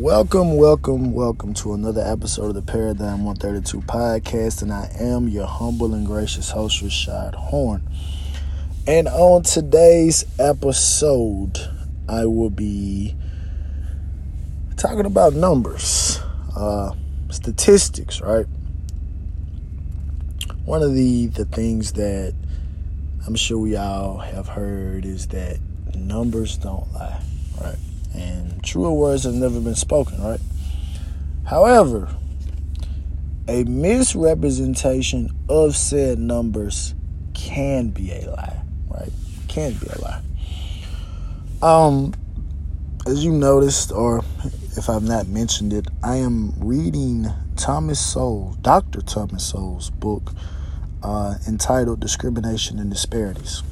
Welcome, welcome, welcome to another episode of the Paradigm 132 podcast. And I am your humble and gracious host, Rashad Horne. And on today's episode, I will be talking about numbers, uh, statistics, right? One of the, the things that I'm sure we all have heard is that numbers don't lie, right? And truer words have never been spoken, right? However, a misrepresentation of said numbers can be a lie, right? Can be a lie. Um, as you noticed, or if I've not mentioned it, I am reading Thomas Sowell, Dr. Thomas Sowell's book uh, entitled Discrimination and Disparities.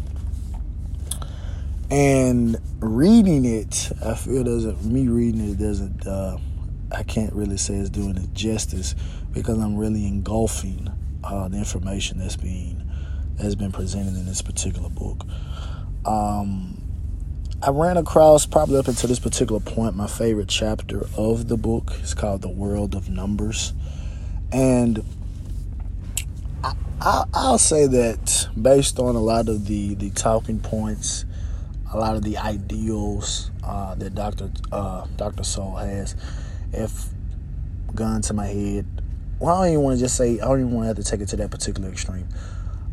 And reading it, I feel doesn't, me reading it doesn't, uh, I can't really say it's doing it justice because I'm really engulfing uh, the information that's being, that's been presented in this particular book. Um, I ran across probably up until this particular point my favorite chapter of the book. It's called The World of Numbers. And I, will say that based on a lot of the, the talking points, a lot of the ideals uh, that Dr. Uh, Dr. Sowell has, if gun to my head, well, I don't even want to just say, I don't even want to have to take it to that particular extreme.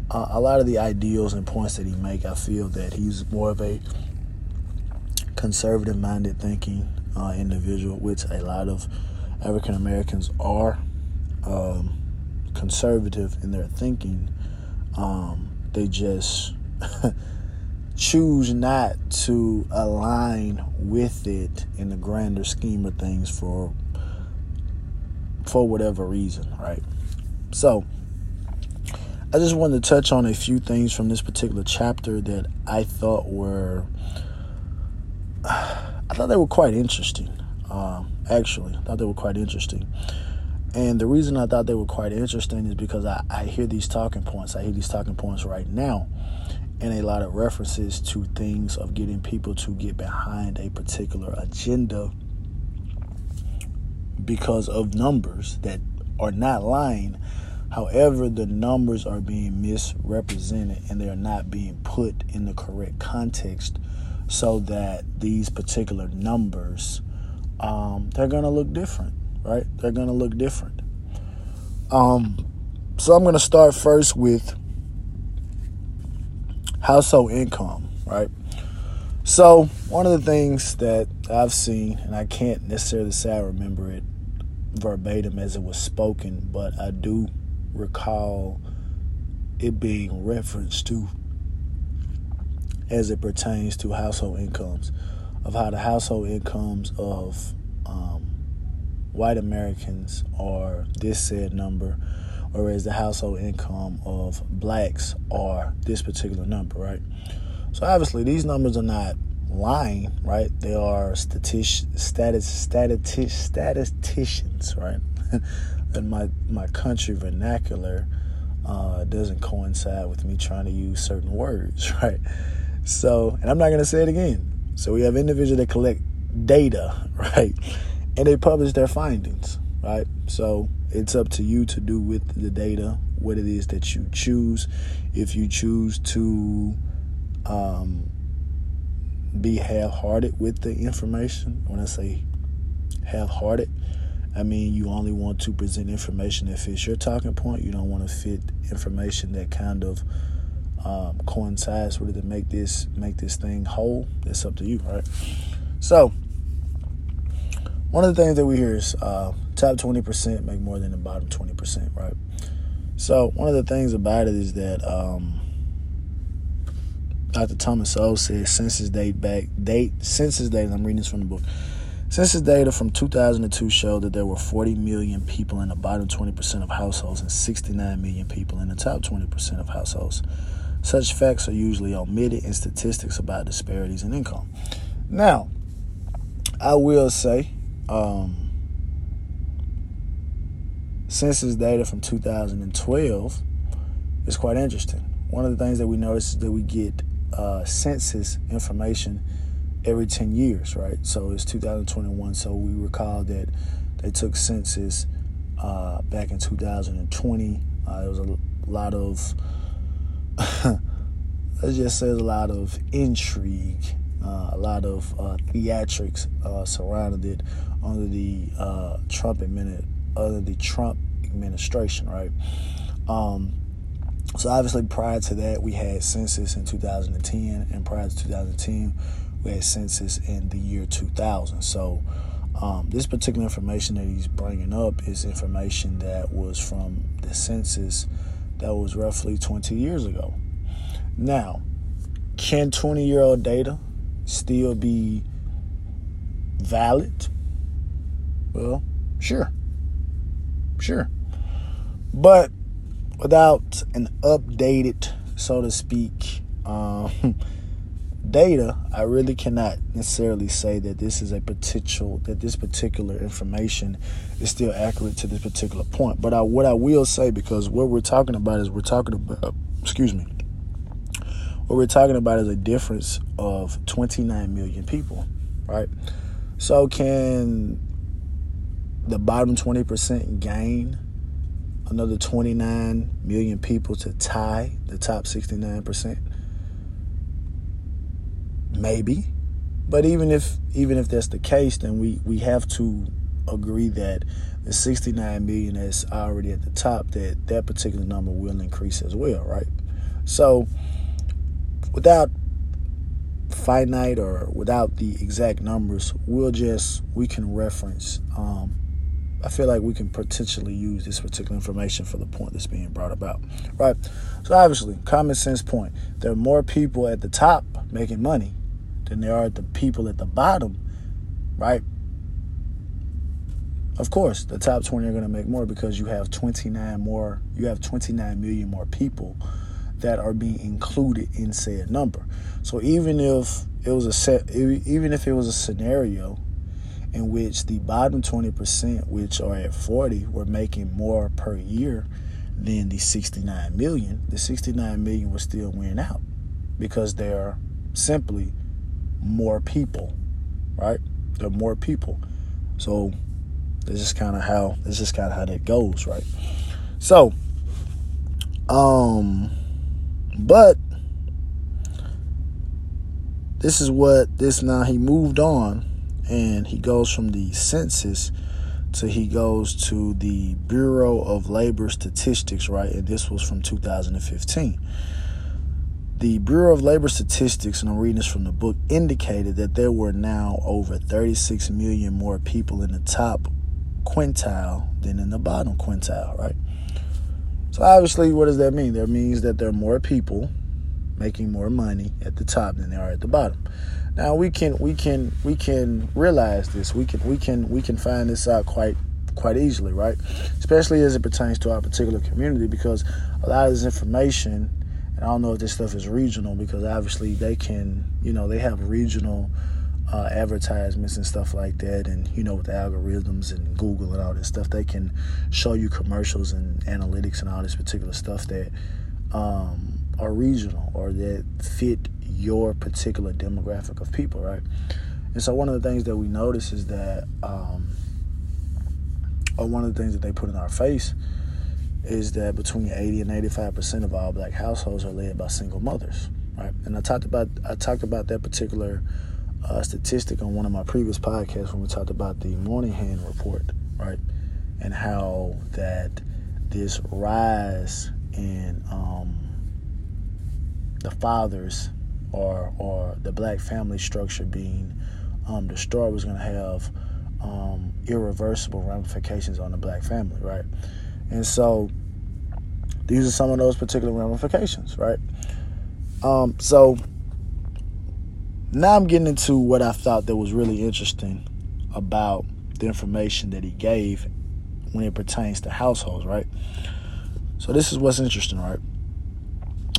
Uh, a lot of the ideals and points that he make, I feel that he's more of a conservative-minded thinking uh, individual, which a lot of African Americans are. Um, conservative in their thinking. Um, they just choose not to align with it in the grander scheme of things for for whatever reason, right? So I just wanted to touch on a few things from this particular chapter that I thought were I thought they were quite interesting. Um, actually, I thought they were quite interesting. And the reason I thought they were quite interesting is because I, I hear these talking points. I hear these talking points right now, and a lot of references to things of getting people to get behind a particular agenda because of numbers that are not lying. However, the numbers are being misrepresented and they are not being put in the correct context so that these particular numbers um, they're to look different right? They're to look different. Um, so I'm to start first with household income, right? So one of the things that I've seen, and I can't necessarily say I remember it verbatim as it was spoken, but I do recall it being referenced to as it pertains to household incomes, of how the household incomes of um, white Americans are this said number, whereas the household income of blacks are this particular number, right? So obviously these numbers are not lying, right? They are statis- status, statis- statisticians, right? and my, my country vernacular uh, doesn't coincide with me trying to use certain words, right? So, and I'm not going to say it again. So we have individuals that collect data, right? and they publish their findings, right? So it's up to you to do with the data what it is that you choose. If you choose to um, be half-hearted with the information, when I say half-hearted, I mean you only want to present information that fits your talking point. You don't want to fit information that kind of um, coincides with it to make this make this thing whole. That's up to you, right? So one of the things that we hear is uh, top 20% make more than the bottom 20%, right? So one of the things about it is that um, Dr. Thomas Sowell says census date back date census data. I'm reading this from the book. Census data from 2002 showed that there were 40 million people in the bottom 20% of households and 69 million people in the top 20% of households. Such facts are usually omitted in statistics about disparities in income. Now, I will say um, census data from 2012 is quite interesting. One of the things that we notice is that we get uh, census information every 10 years, right? So it's 2021. So we recall that they took census uh, back in 2020. Uh, there was a lot of, let's just say, a lot of intrigue, uh, a lot of uh, theatrics uh, surrounded it under the uh, Trump administration, under the Trump administration, right? Um, so obviously, prior to that, we had census in 2010, and prior to 2010, we had census in the year 2000. So um, this particular information that he's bringing up is information that was from the census that was roughly 20 years ago. Now, can 20 year old data still be valid? Well, sure. Sure. But without an updated, so to speak, um, data, I really cannot necessarily say that this is a potential that this particular information is still accurate to this particular point. But I, what I will say, because what we're talking about is we're talking about, excuse me, what we're talking about is a difference of 29 million people, right? So can the bottom 20% gain another 29 million people to tie the top 69%? Maybe. But even if even if that's the case, then we, we have to agree that the 69 million that's already at the top, that that particular number will increase as well, right? So without finite or without the exact numbers, we'll just we can reference um, I feel like we can potentially use this particular information for the point that's being brought about, right? So obviously, common sense point. There are more people at the top making money than there are the people at the bottom, right? Of course, the top 20 are going to make more because you have 29 more, you have 29 million more people that are being included in said number. So even if it was a set, even if it was a scenario in which the bottom 20%, which are at 40, were making more per year than the 69 million, the 69 million will still win out because there are simply more people, right? There are more people. So this is kind of how this is kind of how that goes, right? So, um, but this is what this now he moved on and he goes from the census to he goes to the Bureau of Labor Statistics, right? And this was from 2015. The Bureau of Labor Statistics, and I'm reading this from the book, indicated that there were now over 36 million more people in the top quintile than in the bottom quintile, right? So obviously, what does that mean? That means that there are more people making more money at the top than they are at the bottom. Now we can we can we can realize this. We can we can we can find this out quite quite easily, right? Especially as it pertains to our particular community, because a lot of this information, and I don't know if this stuff is regional, because obviously they can, you know, they have regional uh, advertisements and stuff like that, and you know, with the algorithms and Google and all this stuff, they can show you commercials and analytics and all this particular stuff that um, are regional or that fit your particular demographic of people, right? And so one of the things that we notice is that, um, or one of the things that they put in our face is that between 80 and 85 percent of all black households are led by single mothers, right? And I talked about I talked about that particular uh, statistic on one of my previous podcasts when we talked about the Moynihan report, right? And how that this rise in um, the fathers or or the black family structure being um, destroyed was going to have um, irreversible ramifications on the black family, right? And so these are some of those particular ramifications, right? Um, so now I'm getting into what I thought that was really interesting about the information that he gave when it pertains to households, right? So this is what's interesting, right?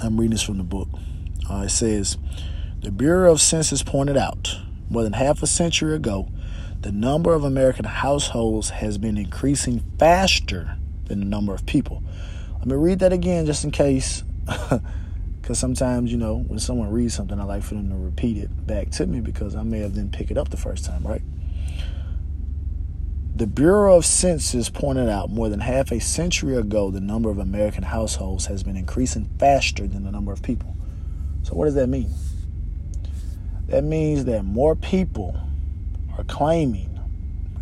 I'm reading this from the book. Uh, it says the Bureau of Census pointed out more than half a century ago, the number of American households has been increasing faster than the number of people. Let me read that again just in case Because sometimes, you know, when someone reads something, I like for them to repeat it back to me because I may have then pick it up the first time, right? The Bureau of Census pointed out more than half a century ago the number of American households has been increasing faster than the number of people. So, what does that mean? That means that more people are claiming,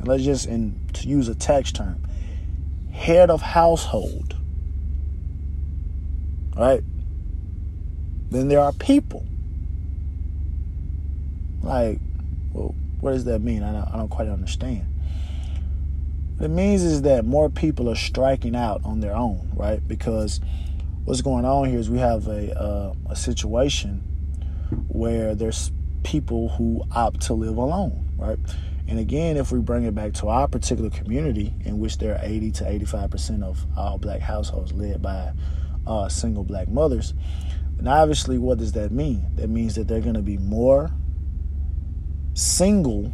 let's just in, to use a tax term, head of household, right? Then there are people. Like, well, what does that mean? I don't, I don't quite understand. What it means is that more people are striking out on their own, right? Because what's going on here is we have a uh, a situation where there's people who opt to live alone, right? And again, if we bring it back to our particular community, in which there are 80 to 85 percent of all black households led by uh, single black mothers, then obviously, what does that mean? That means that there are going to be more single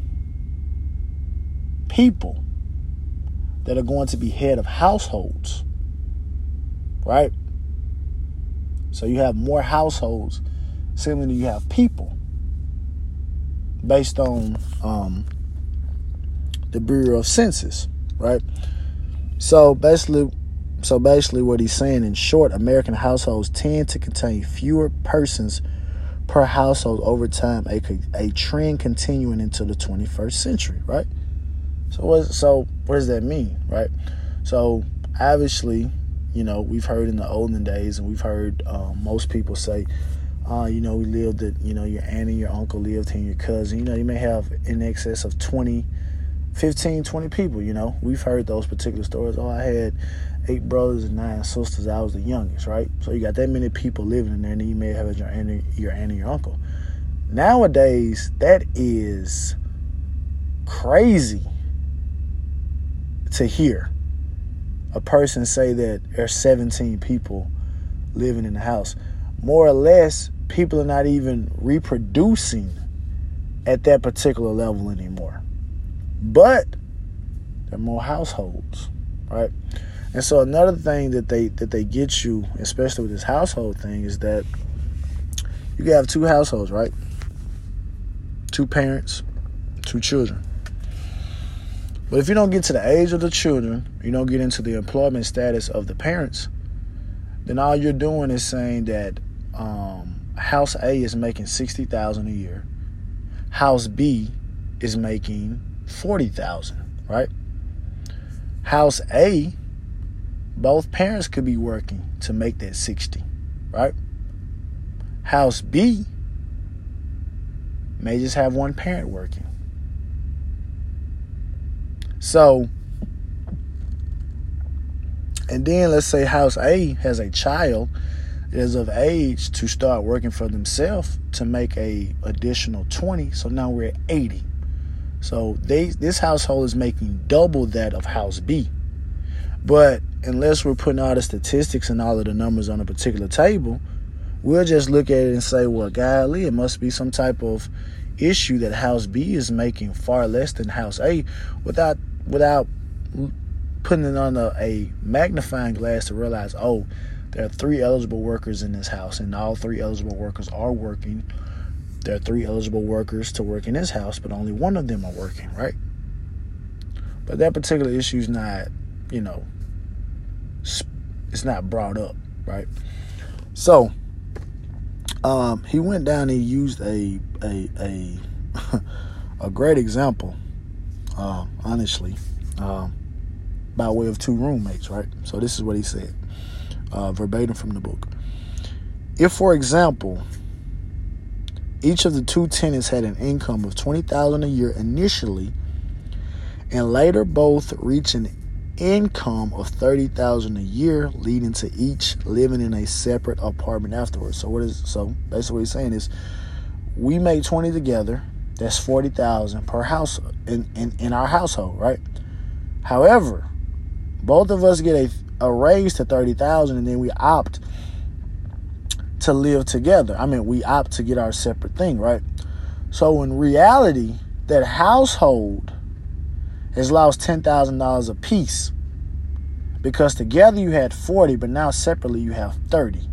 people that are going to be head of households, right? So you have more households, similarly you have people, based on um, the Bureau of Census, right? So basically, so basically, what he's saying in short, American households tend to contain fewer persons per household over time, a, a trend continuing into the 21st century, right? So what? So what does that mean, right? So obviously, you know, we've heard in the olden days, and we've heard um, most people say, uh, you know, we lived at, you know, your aunt and your uncle lived here, and your cousin. You know, you may have in excess of 20, 15, 20 people. You know, we've heard those particular stories. Oh, I had eight brothers and nine sisters. I was the youngest, right? So you got that many people living in there, and you may have your aunt, your aunt and your uncle. Nowadays, that is crazy to hear a person say that there's 17 people living in the house. More or less, people are not even reproducing at that particular level anymore. But there are more households, right? And so another thing that they that they get you, especially with this household thing, is that you can have two households, right? Two parents, two children. But if you don't get to the age of the children, you don't get into the employment status of the parents, then all you're doing is saying that um, House A is making sixty thousand a year, House B is making forty thousand, right? House A, both parents could be working to make that sixty, right? House B may just have one parent working. So, and then let's say house A has a child that is of age to start working for themselves to make a additional 20. So now we're at 80. So they this household is making double that of house B. But unless we're putting all the statistics and all of the numbers on a particular table, we'll just look at it and say, well, golly, it must be some type of issue that house B is making far less than house A without without putting it on a, a magnifying glass to realize, oh, there are three eligible workers in this house, and all three eligible workers are working. There are three eligible workers to work in this house, but only one of them are working, right? But that particular issue is not, you know, it's not brought up, right? So, um, he went down and used a a a a great example uh, honestly, uh, by way of two roommates, right? So this is what he said, uh, verbatim from the book. If, for example, each of the two tenants had an income of twenty thousand a year initially, and later both reach an income of thirty thousand a year, leading to each living in a separate apartment afterwards. So what is so basically what he's saying is, we made twenty together that's 40,000 per house in, in, in our household, right? However, both of us get a, a raise to 30,000 and then we opt to live together. I mean, we opt to get our separate thing, right? So in reality, that household has lost $10,000 a piece because together you had 40, but now separately you have 30.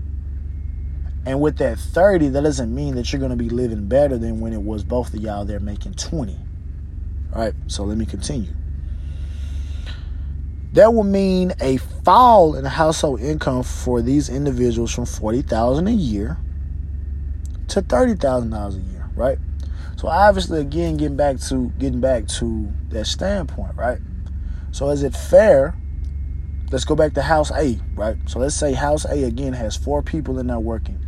And with that 30, that doesn't mean that you're going to be living better than when it was both of y'all there making 20. All right, so let me continue. That will mean a fall in household income for these individuals from 40,000 a year to $30,000 a year, right? So obviously again getting back to getting back to that standpoint, right? So is it fair let's go back to house A, right? So let's say house A again has four people in there working.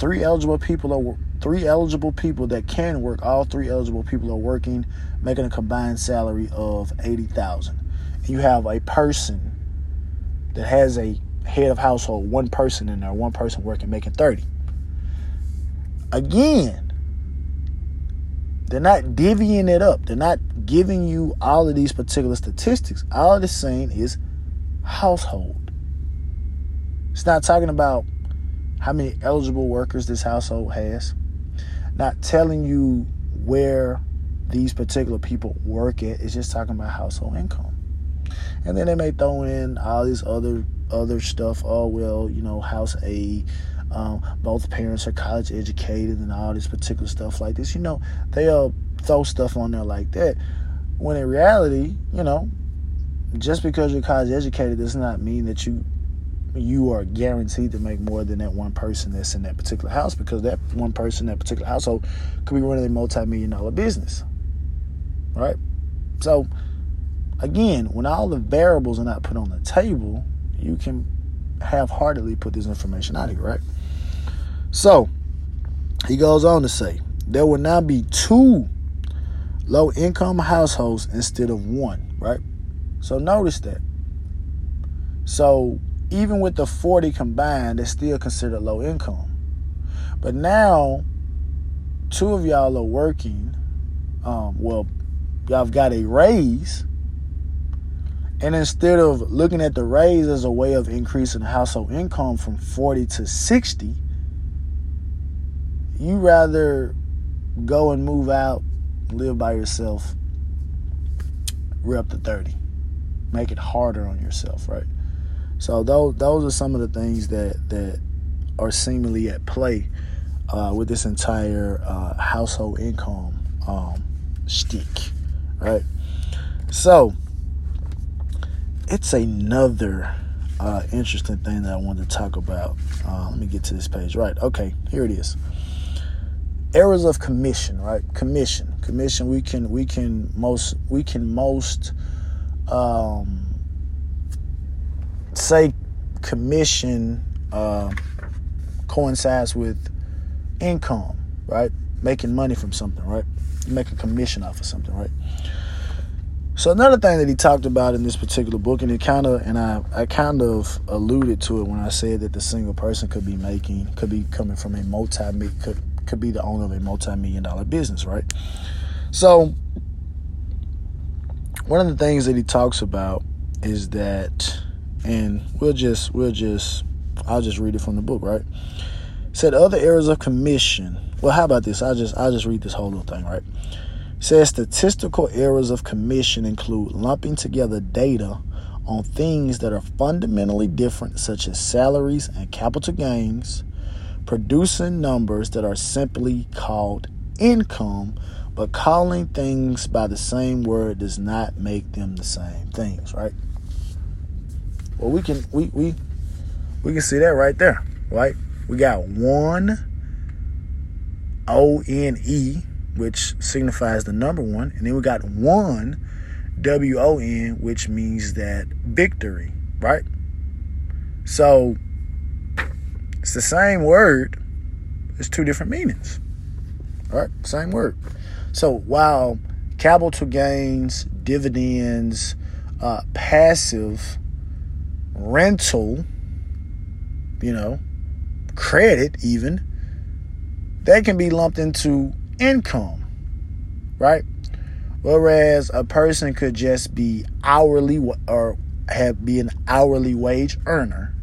Three eligible people are three eligible people that can work. All three eligible people are working, making a combined salary of eighty thousand. You have a person that has a head of household, one person in there, one person working, making thirty. Again, they're not divvying it up. They're not giving you all of these particular statistics. All it's saying is household. It's not talking about how many eligible workers this household has. Not telling you where these particular people work at. It's just talking about household income. And then they may throw in all these other other stuff. Oh well, you know, house A, um, both parents are college educated, and all this particular stuff like this. You know, they'll throw stuff on there like that. When in reality, you know, just because you're college educated does not mean that you you are guaranteed to make more than that one person that's in that particular house because that one person that particular household could be running a multi-million dollar business right? So again when all the variables are not put on the table you can half-heartedly put this information out here right? So he goes on to say there will now be two low income households instead of one right? So notice that. So even with the 40 combined, it's still considered low income. But now, two of y'all are working. Um, well, y'all have got a raise. And instead of looking at the raise as a way of increasing household income from 40 to 60, you rather go and move out, live by yourself, we're up to 30 make it harder on yourself, right? So those those are some of the things that that are seemingly at play uh, with this entire uh, household income um, stick, right? So it's another uh, interesting thing that I wanted to talk about. Uh, let me get to this page. Right. Okay. Here it is. Errors of commission. Right. Commission. Commission. We can we can most we can most um, say commission uh, coincides with income, right? Making money from something, right? You make a commission off of something, right? So another thing that he talked about in this particular book, and it kind of, and I, I kind of alluded to it when I said that the single person could be making, could be coming from a multi, could could be the owner of a multi-million dollar business, right? So one of the things that he talks about is that, and we'll just, we'll just, I'll just read it from the book, right? said other areas of commission. Well, how about this? I just, I just read this whole little thing, right? says statistical errors of commission include lumping together data on things that are fundamentally different, such as salaries and capital gains, producing numbers that are simply called income but calling things by the same word does not make them the same things, right? Well, we can we we we can see that right there, right? We got one O N E, which signifies the number one, and then we got one W O N, which means that victory, right? So it's the same word, it's two different meanings. All right, same word. So while capital gains, dividends, uh, passive, rental, you know, credit, even, that can be lumped into income, right? Whereas a person could just be hourly or have be an hourly wage earner,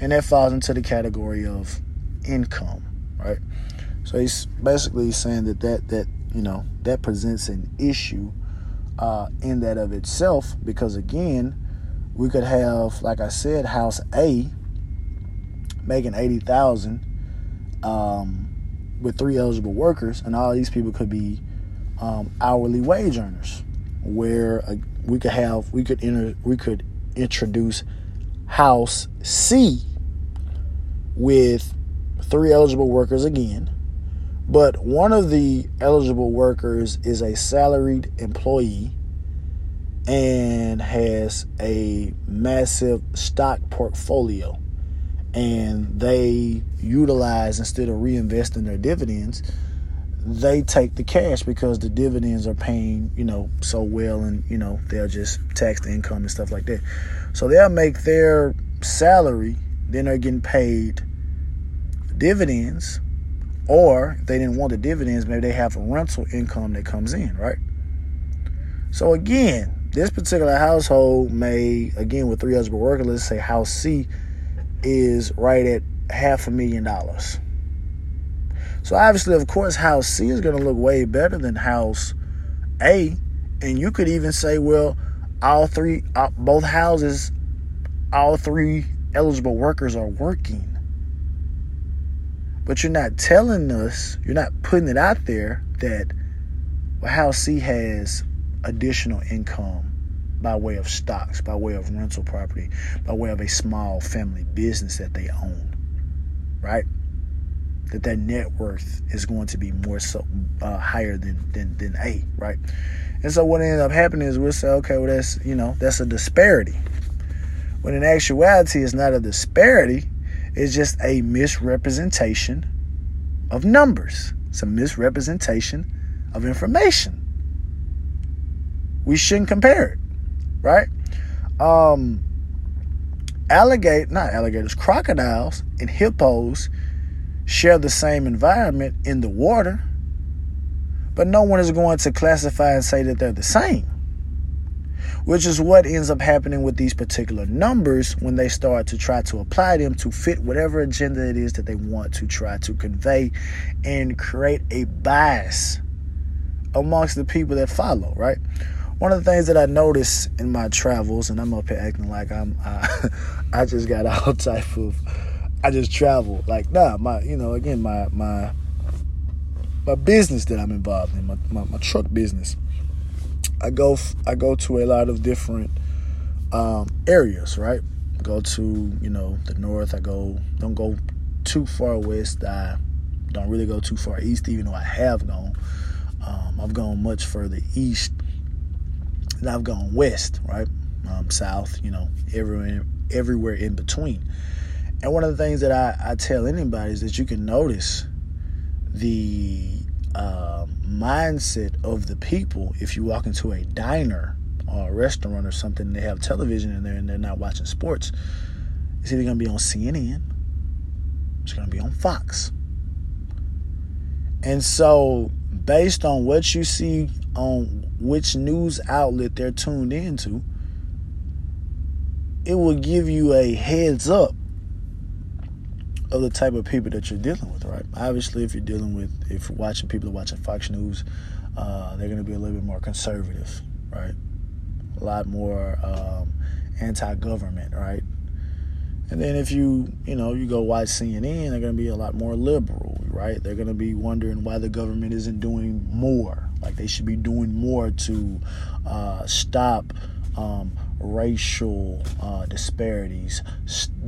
and that falls into the category of income, right? So he's basically saying that that that you know, that presents an issue uh, in that of itself because, again, we could have, like I said, house A making 80,000 um, with three eligible workers, and all these people could be um, hourly wage earners, where uh, we could have we could enter we could introduce House C with three eligible workers again, but one of the eligible workers is a salaried employee and has a massive stock portfolio. And they utilize instead of reinvesting their dividends they take the cash because the dividends are paying you know so well and you know they'll just tax the income and stuff like that. So they'll make their salary then they're getting paid dividends or if they didn't want the dividends maybe they have a rental income that comes in right? So again this particular household may again with three eligible workers let's say house c is right at half a million dollars. So obviously, of course, house C is going to look way better than house A, and you could even say, well, all three, uh, both houses, all three eligible workers are working. But you're not telling us, you're not putting it out there that well, house C has additional income by way of stocks, by way of rental property, by way of a small family business that they own, right? That their net worth is going to be more so uh, higher than, than than A, right? And so what ends up happening is we'll say, okay, well that's you know that's a disparity. When in actuality, it's not a disparity; it's just a misrepresentation of numbers. It's a misrepresentation of information. We shouldn't compare it right? Um, alligator, not alligators, crocodiles and hippos share the same environment in the water, but no one is going to classify and say that they're the same. Which is what ends up happening with these particular numbers when they start to try to apply them to fit whatever agenda it is that they want to try to convey and create a bias amongst the people that follow, right? One of the things that I notice in my travels, and I'm up here acting like I'm, uh, I just got all type of, I just travel. Like, nah, my, you know, again, my my my business that I'm involved in, my, my, my truck business. I go I go to a lot of different um, areas, right? Go to you know the north. I go don't go too far west. I don't really go too far east, even though I have gone. Um, I've gone much further east and I've gone west, right, um, south, you know, everywhere, everywhere in between. And one of the things that I, I tell anybody is that you can notice the uh, mindset of the people if you walk into a diner or a restaurant or something and they have television in there and they're not watching sports. It's either going to be on CNN, it's going to be on Fox. And so, based on what you see on which news outlet they're tuned into, it will give you a heads up of the type of people that you're dealing with, right? Obviously, if you're dealing with, if you're watching people are watching Fox News, uh, they're going to be a little bit more conservative, right? A lot more um, anti-government, right? And then if you, you know, you go watch CNN, they're going to be a lot more liberal, right? They're going to be wondering why the government isn't doing more. Like they should be doing more to uh, stop um, racial uh, disparities,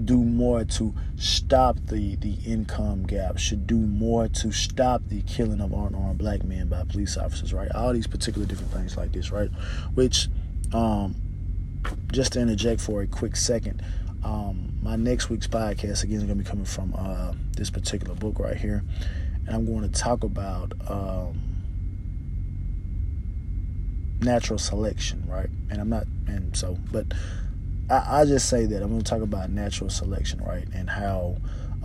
do more to stop the, the income gap, should do more to stop the killing of unarmed black men by police officers, right? All these particular different things like this, right? Which, um, just to interject for a quick second, um, my next week's podcast again is going to be coming from uh, this particular book right here, and I'm going to talk about um, natural selection, right? And I'm not, and so, but I, I just say that I'm going to talk about natural selection, right? And how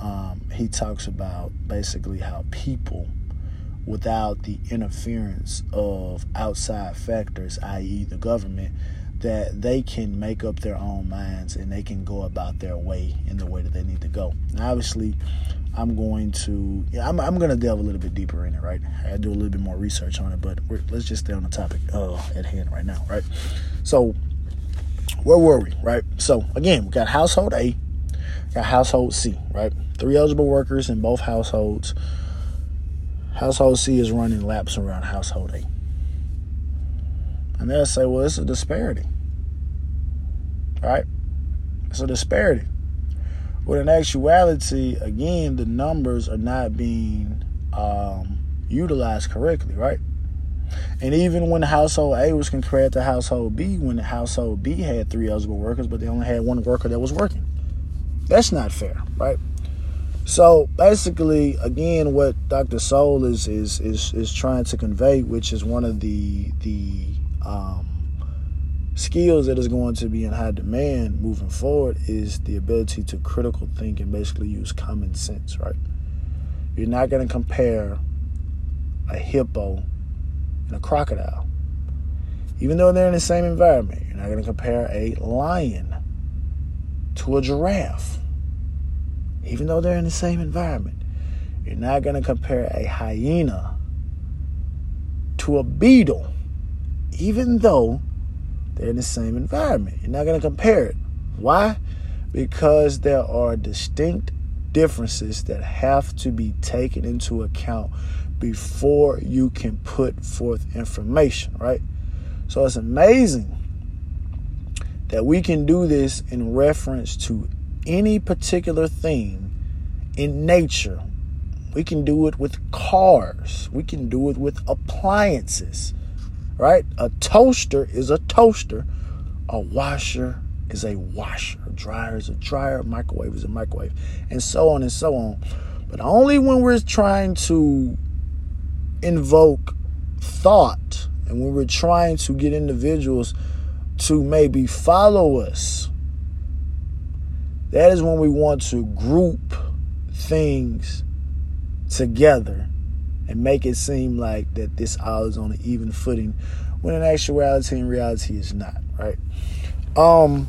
um, he talks about basically how people, without the interference of outside factors, i.e., the government, that they can make up their own minds and they can go about their way in the way that they need to go. Now, obviously, I'm going to, I'm, I'm going to delve a little bit deeper in it, right? I do a little bit more research on it, but let's just stay on the topic uh, at hand right now, right? So, where were we, right? So, again, we got household A, got household C, right? three eligible workers in both households. Household C is running laps around household A. And they'll say, well, it's a disparity. Right? It's a disparity. But in actuality, again, the numbers are not being um, utilized correctly, right? And even when household A was compared to household B, when household B had three eligible workers, but they only had one worker that was working. That's not fair, right? So basically, again, what Dr. Sowell is is is is trying to convey, which is one of the the um, skills that is going to be in high demand moving forward, is the ability to critical think and basically use common sense. Right? You're not going to compare a hippo and a crocodile, even though they're in the same environment. You're not going to compare a lion to a giraffe even though they're in the same environment. You're not going to compare a hyena to a beetle, even though they're in the same environment. You're not going to compare it. Why? Because there are distinct differences that have to be taken into account before you can put forth information, right? So it's amazing that we can do this in reference to any particular thing in nature. We can do it with cars. We can do it with appliances. Right? A toaster is a toaster. A washer is a washer. A dryer is a dryer. A microwave is a microwave. And so on and so on. But only when we're trying to invoke thought and when we're trying to get individuals to maybe follow us that is when we want to group things together and make it seem like that this all is on an even footing when in actuality and reality is not right um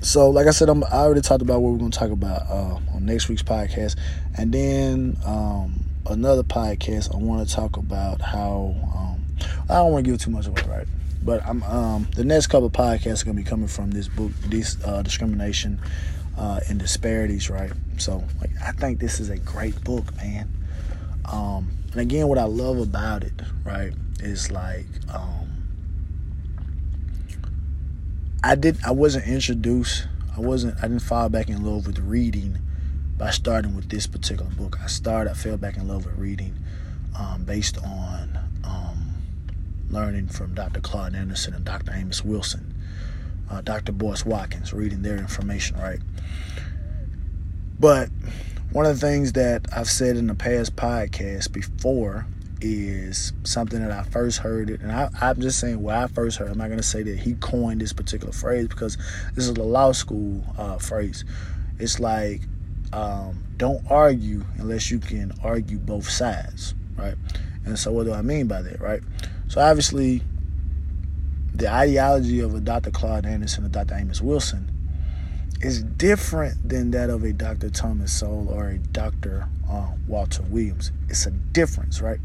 so like i said I'm, i already talked about what we're going to talk about uh, on next week's podcast and then um, another podcast i want to talk about how um, i don't want to give too much away right but I'm um, the next couple podcasts are gonna be coming from this book, this uh, discrimination uh, and disparities, right? So like I think this is a great book, man. Um, and again, what I love about it, right, is like um, I did I wasn't introduced, I wasn't I didn't fall back in love with reading by starting with this particular book. I started, I fell back in love with reading um, based on learning from Dr. Claude Anderson and Dr. Amos Wilson, uh, Dr. Boyce Watkins, reading their information, right? But one of the things that I've said in the past podcast before is something that I first heard it, and I, am just saying where I first heard. It. I'm not to say that he coined this particular phrase because this is a law school uh, phrase. It's like um, don't argue unless you can argue both sides, right? And so, what do I mean by that, right? So obviously, the ideology of a Dr. Claude Anderson or Dr. Amos Wilson is different than that of a Dr. Thomas Sowell or a Dr. Uh, Walter Williams. It's a difference, right?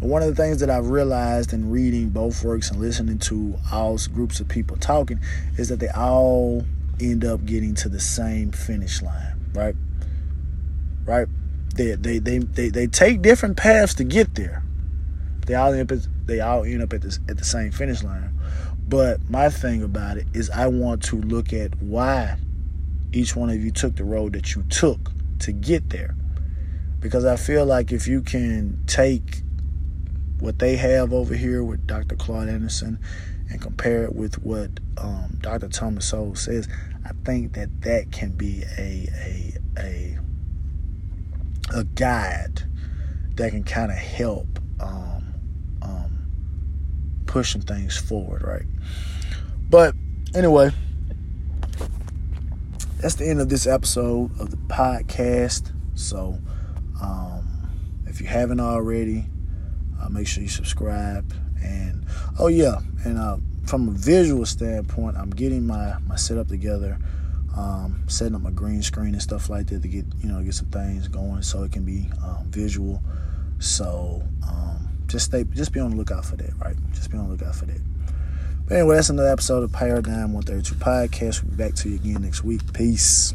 But one of the things that I've realized in reading both works and listening to all groups of people talking is that they all end up getting to the same finish line, right? Right? They they they they, they take different paths to get there. They all end up they all end up at this at the same finish line. But my thing about it is I want to look at why each one of you took the road that you took to get there. Because I feel like if you can take what they have over here with Dr. Claude Anderson and compare it with what um, Dr. Thomas Sowell says, I think that that can be a a a a guide that can kind of help pushing things forward, right? But anyway, that's the end of this episode of the podcast. So, um, if you haven't already, uh, make sure you subscribe. And oh yeah, and uh, from a visual standpoint, I'm getting my my setup together, um, setting up my green screen and stuff like that to get you know get some things going so it can be um, visual. So um, just stay, just be on the lookout for that, right? Just be on the lookout for that. But anyway, that's another episode of Paradigm 132 Podcast. We'll be back to you again next week. Peace.